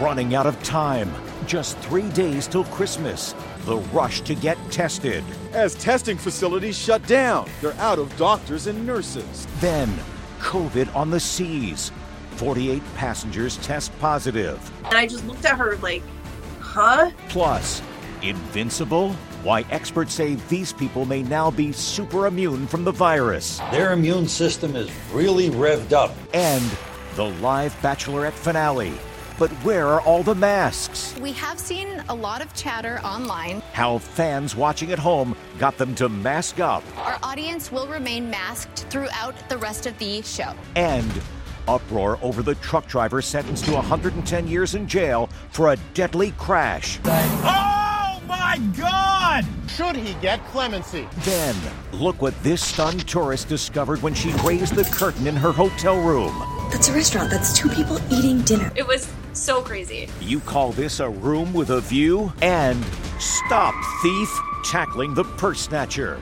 Running out of time. Just three days till Christmas. The rush to get tested. As testing facilities shut down, they're out of doctors and nurses. Then, COVID on the seas. 48 passengers test positive. And I just looked at her like, huh? Plus, invincible? Why experts say these people may now be super immune from the virus. Their immune system is really revved up. And the live Bachelorette finale. But where are all the masks? We have seen a lot of chatter online. How fans watching at home got them to mask up. Our audience will remain masked throughout the rest of the show. And uproar over the truck driver sentenced to 110 years in jail for a deadly crash. Oh my God! Should he get clemency? Then, look what this stunned tourist discovered when she raised the curtain in her hotel room. That's a restaurant. That's two people eating dinner. It was so crazy. You call this a room with a view? And stop thief tackling the purse snatcher.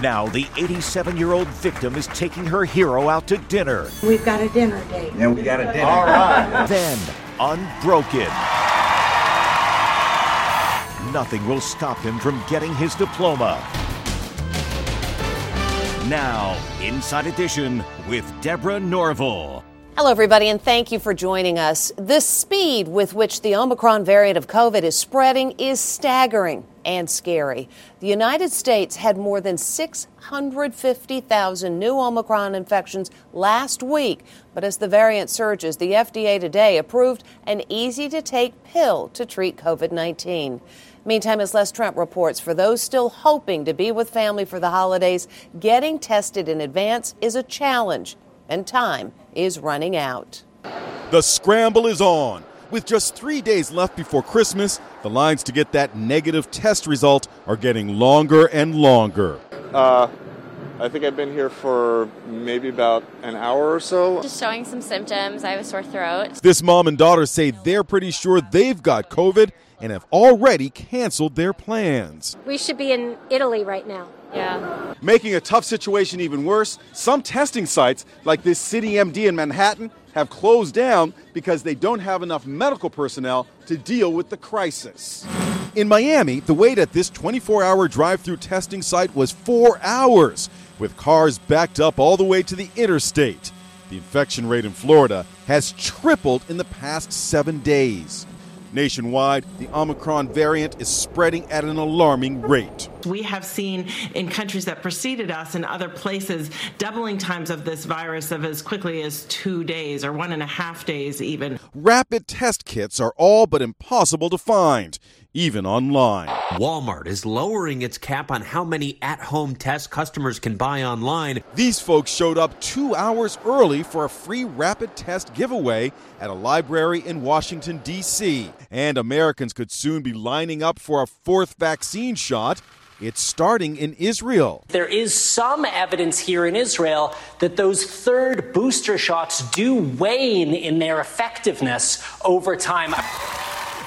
Now, the 87 year old victim is taking her hero out to dinner. We've got a dinner date. Yeah, we got a dinner. All right. Then, unbroken. Nothing will stop him from getting his diploma. Now, Inside Edition with Deborah Norville. Hello, everybody, and thank you for joining us. The speed with which the Omicron variant of COVID is spreading is staggering and scary. The United States had more than 650,000 new Omicron infections last week. But as the variant surges, the FDA today approved an easy to take pill to treat COVID 19. Meantime, as Les Trent reports, for those still hoping to be with family for the holidays, getting tested in advance is a challenge, and time is running out. The scramble is on. With just three days left before Christmas, the lines to get that negative test result are getting longer and longer. Uh, I think I've been here for maybe about an hour or so. Just showing some symptoms. I have a sore throat. This mom and daughter say they're pretty sure they've got COVID and have already canceled their plans. We should be in Italy right now. Yeah. Making a tough situation even worse, some testing sites, like this City MD in Manhattan, have closed down because they don't have enough medical personnel to deal with the crisis. In Miami, the wait at this 24 hour drive through testing site was four hours, with cars backed up all the way to the interstate. The infection rate in Florida has tripled in the past seven days. Nationwide, the Omicron variant is spreading at an alarming rate. We have seen in countries that preceded us and other places doubling times of this virus of as quickly as two days or one and a half days, even. Rapid test kits are all but impossible to find, even online. Walmart is lowering its cap on how many at home tests customers can buy online. These folks showed up two hours early for a free rapid test giveaway at a library in Washington, D.C. And Americans could soon be lining up for a fourth vaccine shot. It's starting in Israel. There is some evidence here in Israel that those third booster shots do wane in their effectiveness over time.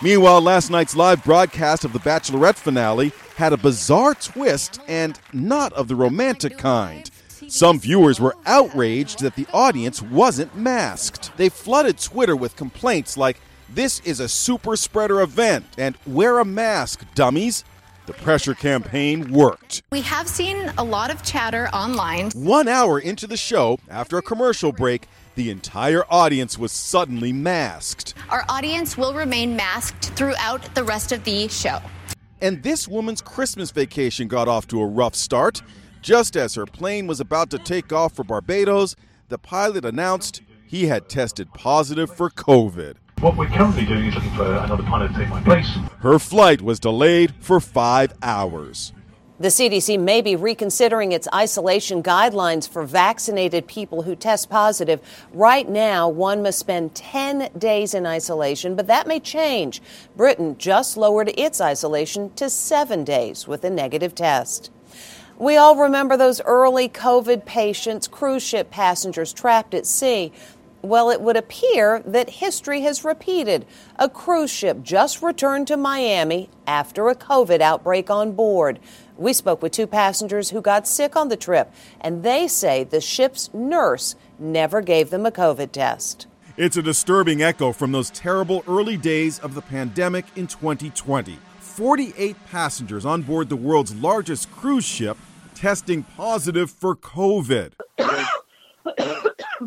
Meanwhile, last night's live broadcast of the Bachelorette finale had a bizarre twist and not of the romantic kind. Some viewers were outraged that the audience wasn't masked. They flooded Twitter with complaints like, This is a super spreader event, and wear a mask, dummies. The pressure campaign worked. We have seen a lot of chatter online. One hour into the show, after a commercial break, the entire audience was suddenly masked. Our audience will remain masked throughout the rest of the show. And this woman's Christmas vacation got off to a rough start. Just as her plane was about to take off for Barbados, the pilot announced he had tested positive for COVID. What we're currently doing is looking for another pilot to take my place. Her flight was delayed for five hours. The CDC may be reconsidering its isolation guidelines for vaccinated people who test positive. Right now, one must spend 10 days in isolation, but that may change. Britain just lowered its isolation to seven days with a negative test. We all remember those early COVID patients, cruise ship passengers trapped at sea. Well, it would appear that history has repeated. A cruise ship just returned to Miami after a COVID outbreak on board. We spoke with two passengers who got sick on the trip, and they say the ship's nurse never gave them a COVID test. It's a disturbing echo from those terrible early days of the pandemic in 2020. 48 passengers on board the world's largest cruise ship testing positive for COVID.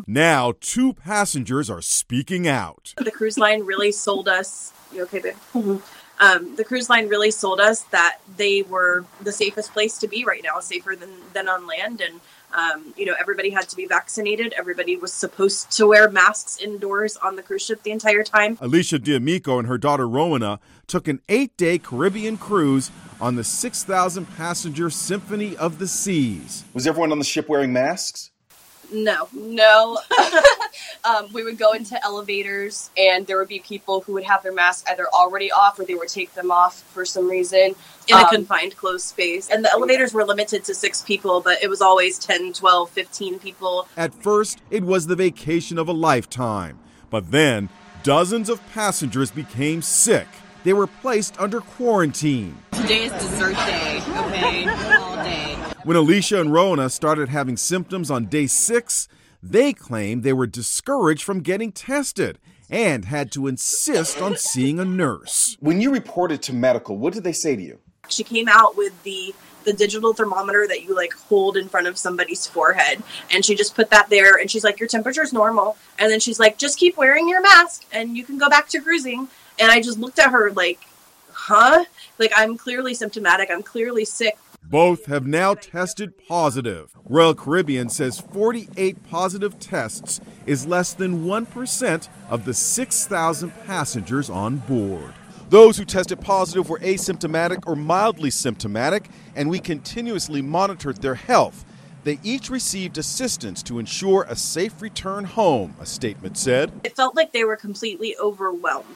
now, two passengers are speaking out. The cruise line really sold us. You okay, babe? Mm-hmm. Um, the cruise line really sold us that they were the safest place to be right now, safer than, than on land. And, um, you know, everybody had to be vaccinated. Everybody was supposed to wear masks indoors on the cruise ship the entire time. Alicia D'Amico and her daughter Rowena took an eight day Caribbean cruise on the 6,000 passenger Symphony of the Seas. Was everyone on the ship wearing masks? No, no. um, we would go into elevators, and there would be people who would have their masks either already off or they would take them off for some reason in um, a confined, closed space. And the elevators were limited to six people, but it was always 10, 12, 15 people. At first, it was the vacation of a lifetime. But then, dozens of passengers became sick. They were placed under quarantine. Today is dessert day, okay? All day. When Alicia and Rona started having symptoms on day six, they claimed they were discouraged from getting tested and had to insist on seeing a nurse. When you reported to medical, what did they say to you? She came out with the the digital thermometer that you like hold in front of somebody's forehead and she just put that there and she's like your temperature's normal and then she's like just keep wearing your mask and you can go back to cruising and I just looked at her like huh like I'm clearly symptomatic I'm clearly sick both have now tested positive. Royal Caribbean says 48 positive tests is less than 1% of the 6,000 passengers on board. Those who tested positive were asymptomatic or mildly symptomatic, and we continuously monitored their health. They each received assistance to ensure a safe return home, a statement said. It felt like they were completely overwhelmed.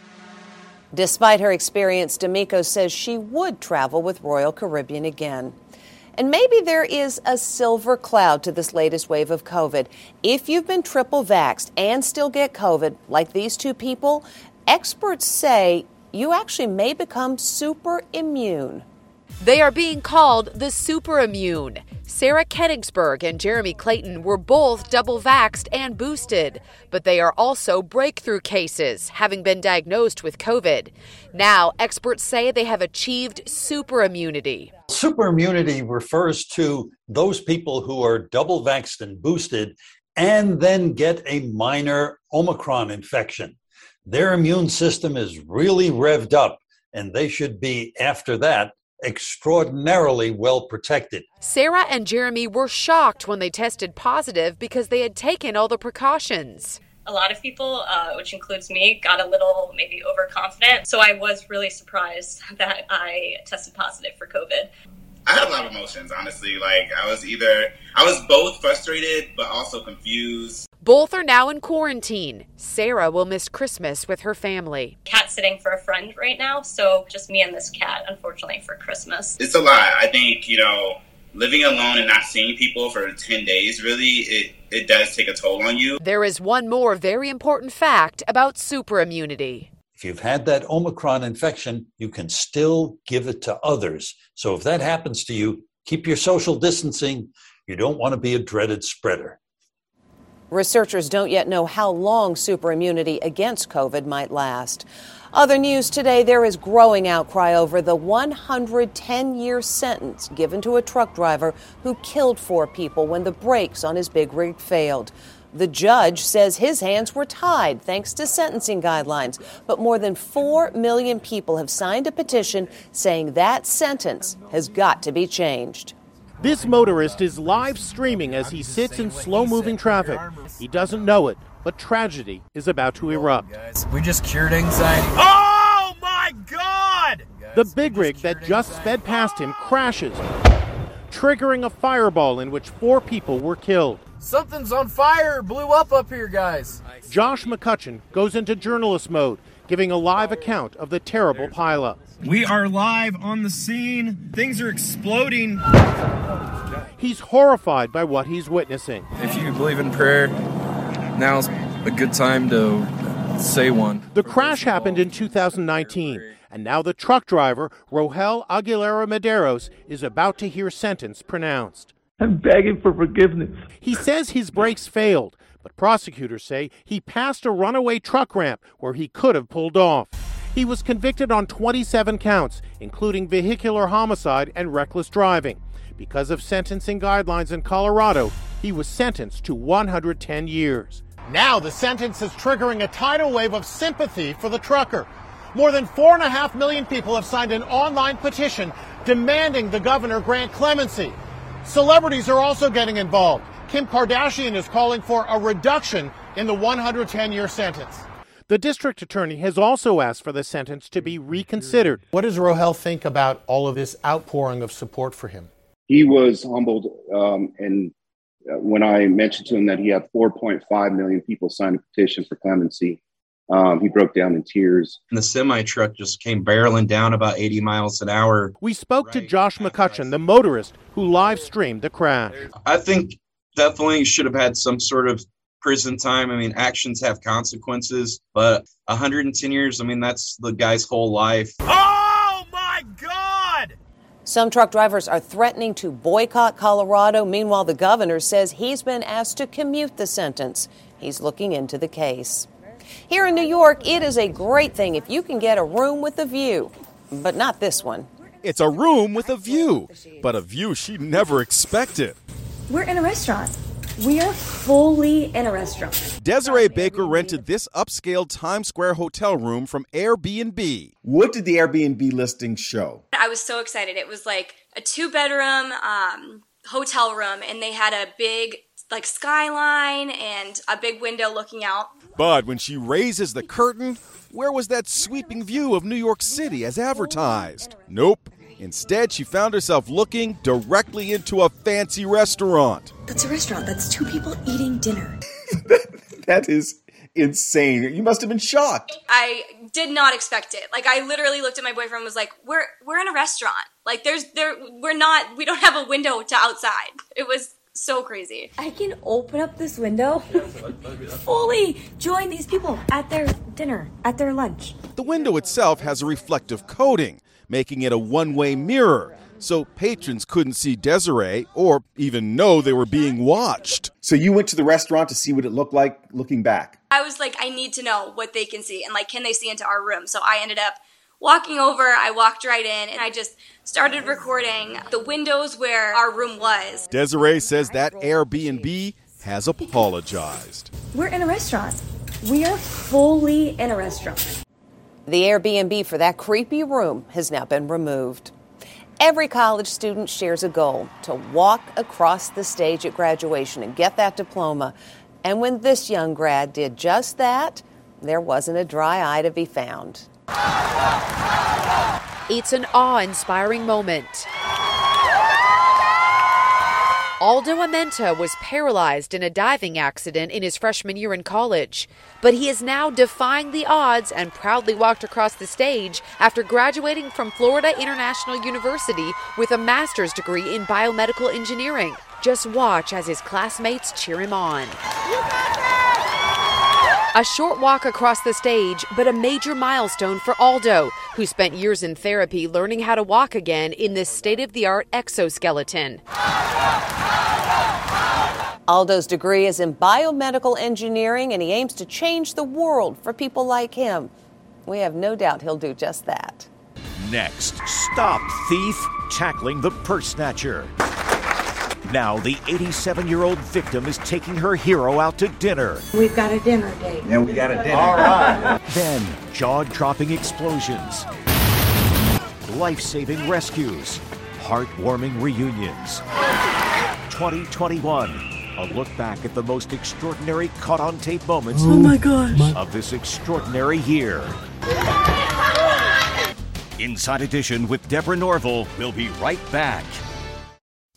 Despite her experience, D'Amico says she would travel with Royal Caribbean again. And maybe there is a silver cloud to this latest wave of COVID. If you've been triple vaxxed and still get COVID, like these two people, experts say you actually may become super immune. They are being called the super immune. Sarah Kenningsberg and Jeremy Clayton were both double vaxxed and boosted, but they are also breakthrough cases, having been diagnosed with COVID. Now, experts say they have achieved super immunity. Super immunity refers to those people who are double vaxxed and boosted and then get a minor Omicron infection. Their immune system is really revved up, and they should be, after that, extraordinarily well protected. Sarah and Jeremy were shocked when they tested positive because they had taken all the precautions. A lot of people, uh, which includes me, got a little maybe overconfident. So I was really surprised that I tested positive for COVID. I had a lot of emotions, honestly. Like, I was either, I was both frustrated, but also confused. Both are now in quarantine. Sarah will miss Christmas with her family. Cat sitting for a friend right now, so just me and this cat, unfortunately, for Christmas. It's a lot. I think, you know, living alone and not seeing people for 10 days really, it, it does take a toll on you. There is one more very important fact about super immunity. You've had that Omicron infection, you can still give it to others. So if that happens to you, keep your social distancing. You don't want to be a dreaded spreader. Researchers don't yet know how long superimmunity against COVID might last. Other news today there is growing outcry over the 110 year sentence given to a truck driver who killed four people when the brakes on his big rig failed. The judge says his hands were tied thanks to sentencing guidelines, but more than 4 million people have signed a petition saying that sentence has got to be changed. This motorist is live streaming as he sits in slow moving traffic. He doesn't know it, but tragedy is about to erupt. We just cured anxiety. Oh my God! The big rig that just sped past him crashes, triggering a fireball in which four people were killed. Something's on fire, blew up up here, guys. Josh McCutcheon goes into journalist mode, giving a live account of the terrible pileup. We are live on the scene. Things are exploding. He's horrified by what he's witnessing. If you believe in prayer, now's a good time to say one. The crash happened in 2019, and now the truck driver, Rogel Aguilera Mederos, is about to hear sentence pronounced. I'm begging for forgiveness. He says his brakes failed, but prosecutors say he passed a runaway truck ramp where he could have pulled off. He was convicted on 27 counts, including vehicular homicide and reckless driving. Because of sentencing guidelines in Colorado, he was sentenced to 110 years. Now the sentence is triggering a tidal wave of sympathy for the trucker. More than 4.5 million people have signed an online petition demanding the governor grant clemency. Celebrities are also getting involved. Kim Kardashian is calling for a reduction in the 110 year sentence. The district attorney has also asked for the sentence to be reconsidered. What does Rogel think about all of this outpouring of support for him? He was humbled, um, and uh, when I mentioned to him that he had 4.5 million people sign a petition for clemency, um, he broke down in tears. And the semi truck just came barreling down about 80 miles an hour. We spoke to Josh McCutcheon, the motorist who live streamed the crash. I think definitely should have had some sort of prison time. I mean, actions have consequences, but 110 years, I mean, that's the guy's whole life. Oh my God! Some truck drivers are threatening to boycott Colorado. Meanwhile, the governor says he's been asked to commute the sentence. He's looking into the case. Here in New York, it is a great thing if you can get a room with a view, but not this one. It's a room with a view, but a view she never expected. We're in a restaurant. We are fully in a restaurant. Desiree Baker rented this upscale Times Square hotel room from Airbnb. What did the Airbnb listing show? I was so excited. It was like a two bedroom um, hotel room, and they had a big like skyline and a big window looking out. But when she raises the curtain, where was that sweeping view of New York City as advertised? Nope. Instead, she found herself looking directly into a fancy restaurant. That's a restaurant. That's two people eating dinner. that is insane. You must have been shocked. I did not expect it. Like I literally looked at my boyfriend and was like, "We're we're in a restaurant. Like there's there we're not we don't have a window to outside." It was so crazy. I can open up this window, fully join these people at their dinner, at their lunch. The window itself has a reflective coating, making it a one way mirror, so patrons couldn't see Desiree or even know they were being watched. So you went to the restaurant to see what it looked like looking back? I was like, I need to know what they can see and like, can they see into our room? So I ended up walking over, I walked right in, and I just started recording the windows where our room was. Desiree says that Airbnb has apologized. We're in a restaurant. We are fully in a restaurant. The Airbnb for that creepy room has now been removed. Every college student shares a goal to walk across the stage at graduation and get that diploma. And when this young grad did just that, there wasn't a dry eye to be found. It's an awe inspiring moment. Aldo Amenta was paralyzed in a diving accident in his freshman year in college, but he is now defying the odds and proudly walked across the stage after graduating from Florida International University with a master's degree in biomedical engineering. Just watch as his classmates cheer him on. A short walk across the stage, but a major milestone for Aldo, who spent years in therapy learning how to walk again in this state of the art exoskeleton. Aldo's degree is in biomedical engineering, and he aims to change the world for people like him. We have no doubt he'll do just that. Next, stop thief tackling the purse snatcher. Now, the 87 year old victim is taking her hero out to dinner. We've got a dinner date. Yeah, we got a dinner. All right. then, jaw dropping explosions, life saving rescues, heartwarming reunions. 2021. A look back at the most extraordinary caught on tape moments Oh my gosh. of this extraordinary year. Inside Edition with Deborah Norville will be right back.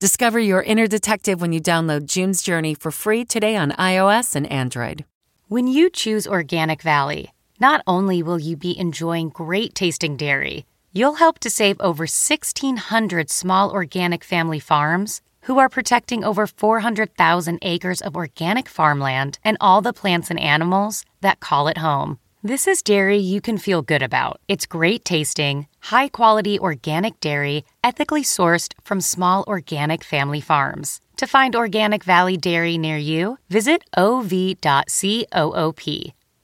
Discover your inner detective when you download June's Journey for free today on iOS and Android. When you choose Organic Valley, not only will you be enjoying great tasting dairy, you'll help to save over 1,600 small organic family farms who are protecting over 400,000 acres of organic farmland and all the plants and animals that call it home. This is dairy you can feel good about. It's great tasting, high quality organic dairy, ethically sourced from small organic family farms. To find Organic Valley Dairy near you, visit ov.coop.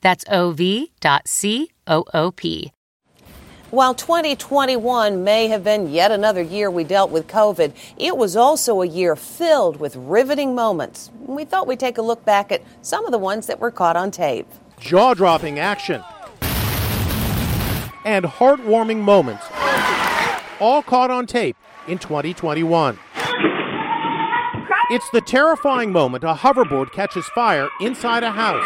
That's ov.coop. While 2021 may have been yet another year we dealt with COVID, it was also a year filled with riveting moments. We thought we'd take a look back at some of the ones that were caught on tape jaw dropping action, and heartwarming moments, all caught on tape in 2021. It's the terrifying moment a hoverboard catches fire inside a house.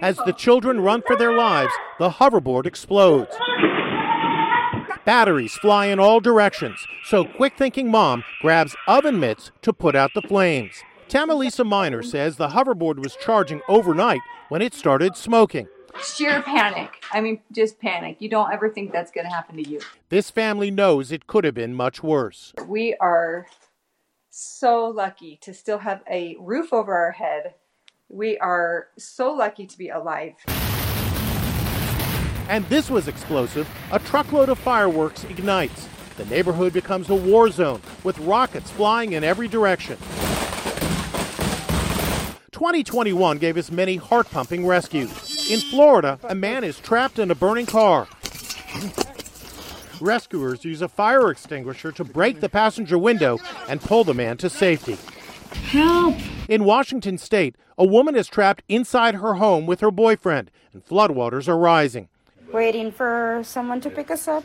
As the children run for their lives, the hoverboard explodes. Batteries fly in all directions, so quick thinking mom grabs oven mitts to put out the flames. Tamalisa Miner says the hoverboard was charging overnight when it started smoking. Sheer panic. I mean, just panic. You don't ever think that's going to happen to you. This family knows it could have been much worse. We are so lucky to still have a roof over our head. We are so lucky to be alive. And this was explosive. A truckload of fireworks ignites. The neighborhood becomes a war zone with rockets flying in every direction. 2021 gave us many heart pumping rescues. In Florida, a man is trapped in a burning car. Rescuers use a fire extinguisher to break the passenger window and pull the man to safety. Help! In Washington state, a woman is trapped inside her home with her boyfriend, and floodwaters are rising. Waiting for someone to pick us up.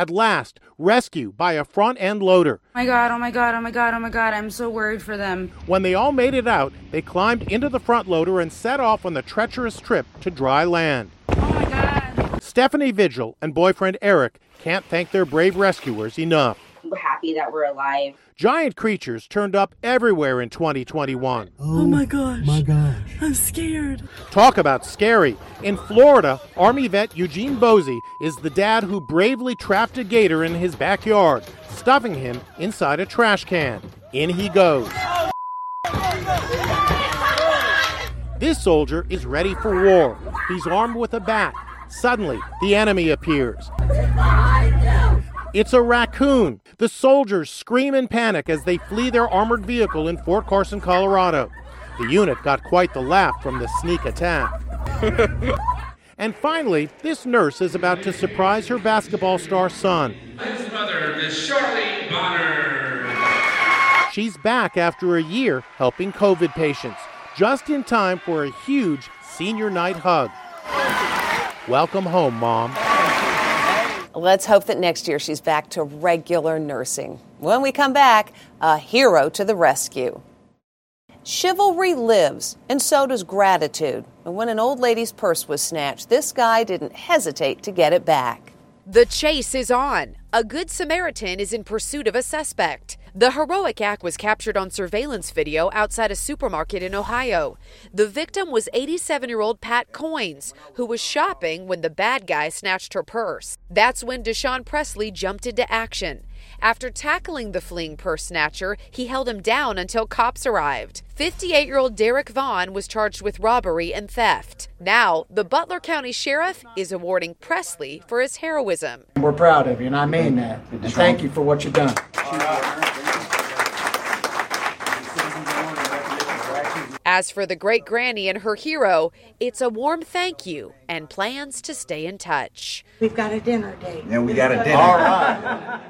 At last, rescue by a front end loader. Oh my god, oh my god, oh my god, oh my god, I'm so worried for them. When they all made it out, they climbed into the front loader and set off on the treacherous trip to dry land. Oh my god. Stephanie Vigil and boyfriend Eric can't thank their brave rescuers enough. We're happy that we're alive. Giant creatures turned up everywhere in 2021. Oh, my gosh. My gosh. I'm scared. Talk about scary. In Florida, Army vet Eugene Bosey is the dad who bravely trapped a gator in his backyard, stuffing him inside a trash can. In he goes. This soldier is ready for war. He's armed with a bat. Suddenly, the enemy appears. It's a raccoon. The soldiers scream in panic as they flee their armored vehicle in Fort Carson, Colorado. The unit got quite the laugh from the sneak attack. and finally, this nurse is about to surprise her basketball star son. His mother, Miss Shirley Bonner. She's back after a year helping COVID patients, just in time for a huge senior night hug. Welcome home, Mom. Let's hope that next year she's back to regular nursing. When we come back, a hero to the rescue. Chivalry lives, and so does gratitude. And when an old lady's purse was snatched, this guy didn't hesitate to get it back. The chase is on. A good Samaritan is in pursuit of a suspect. The heroic act was captured on surveillance video outside a supermarket in Ohio. The victim was 87 year old Pat Coins, who was shopping when the bad guy snatched her purse. That's when Deshaun Presley jumped into action. After tackling the fleeing purse snatcher, he held him down until cops arrived. 58 year old Derek Vaughn was charged with robbery and theft. Now, the Butler County Sheriff is awarding Presley for his heroism. We're proud of you, and I mean that. And thank you for what you've done. As As for the great granny and her hero, it's a warm thank you and plans to stay in touch. We've got a dinner date. Yeah, we got a dinner. All right.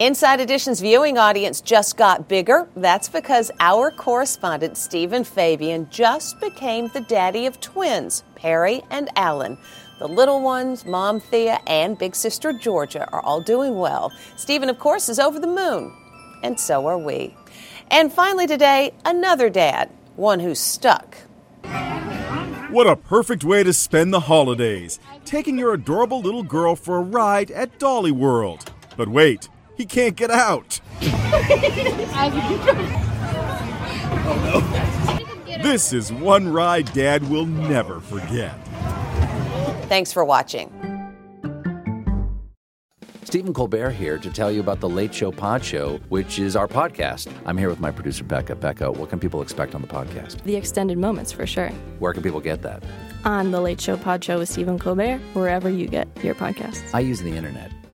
Inside Edition's viewing audience just got bigger. That's because our correspondent, Stephen Fabian, just became the daddy of twins, Perry and Alan. The little ones, Mom Thea, and big sister Georgia are all doing well. Stephen, of course, is over the moon. And so are we. And finally, today, another dad, one who's stuck. What a perfect way to spend the holidays, taking your adorable little girl for a ride at Dollywood. But wait, he can't get out. This is one ride Dad will never forget. Thanks for watching. Stephen Colbert here to tell you about the Late Show Pod Show, which is our podcast. I'm here with my producer, Becca. Becca, what can people expect on the podcast? The extended moments, for sure. Where can people get that? On the Late Show Pod Show with Stephen Colbert, wherever you get your podcasts. I use the internet.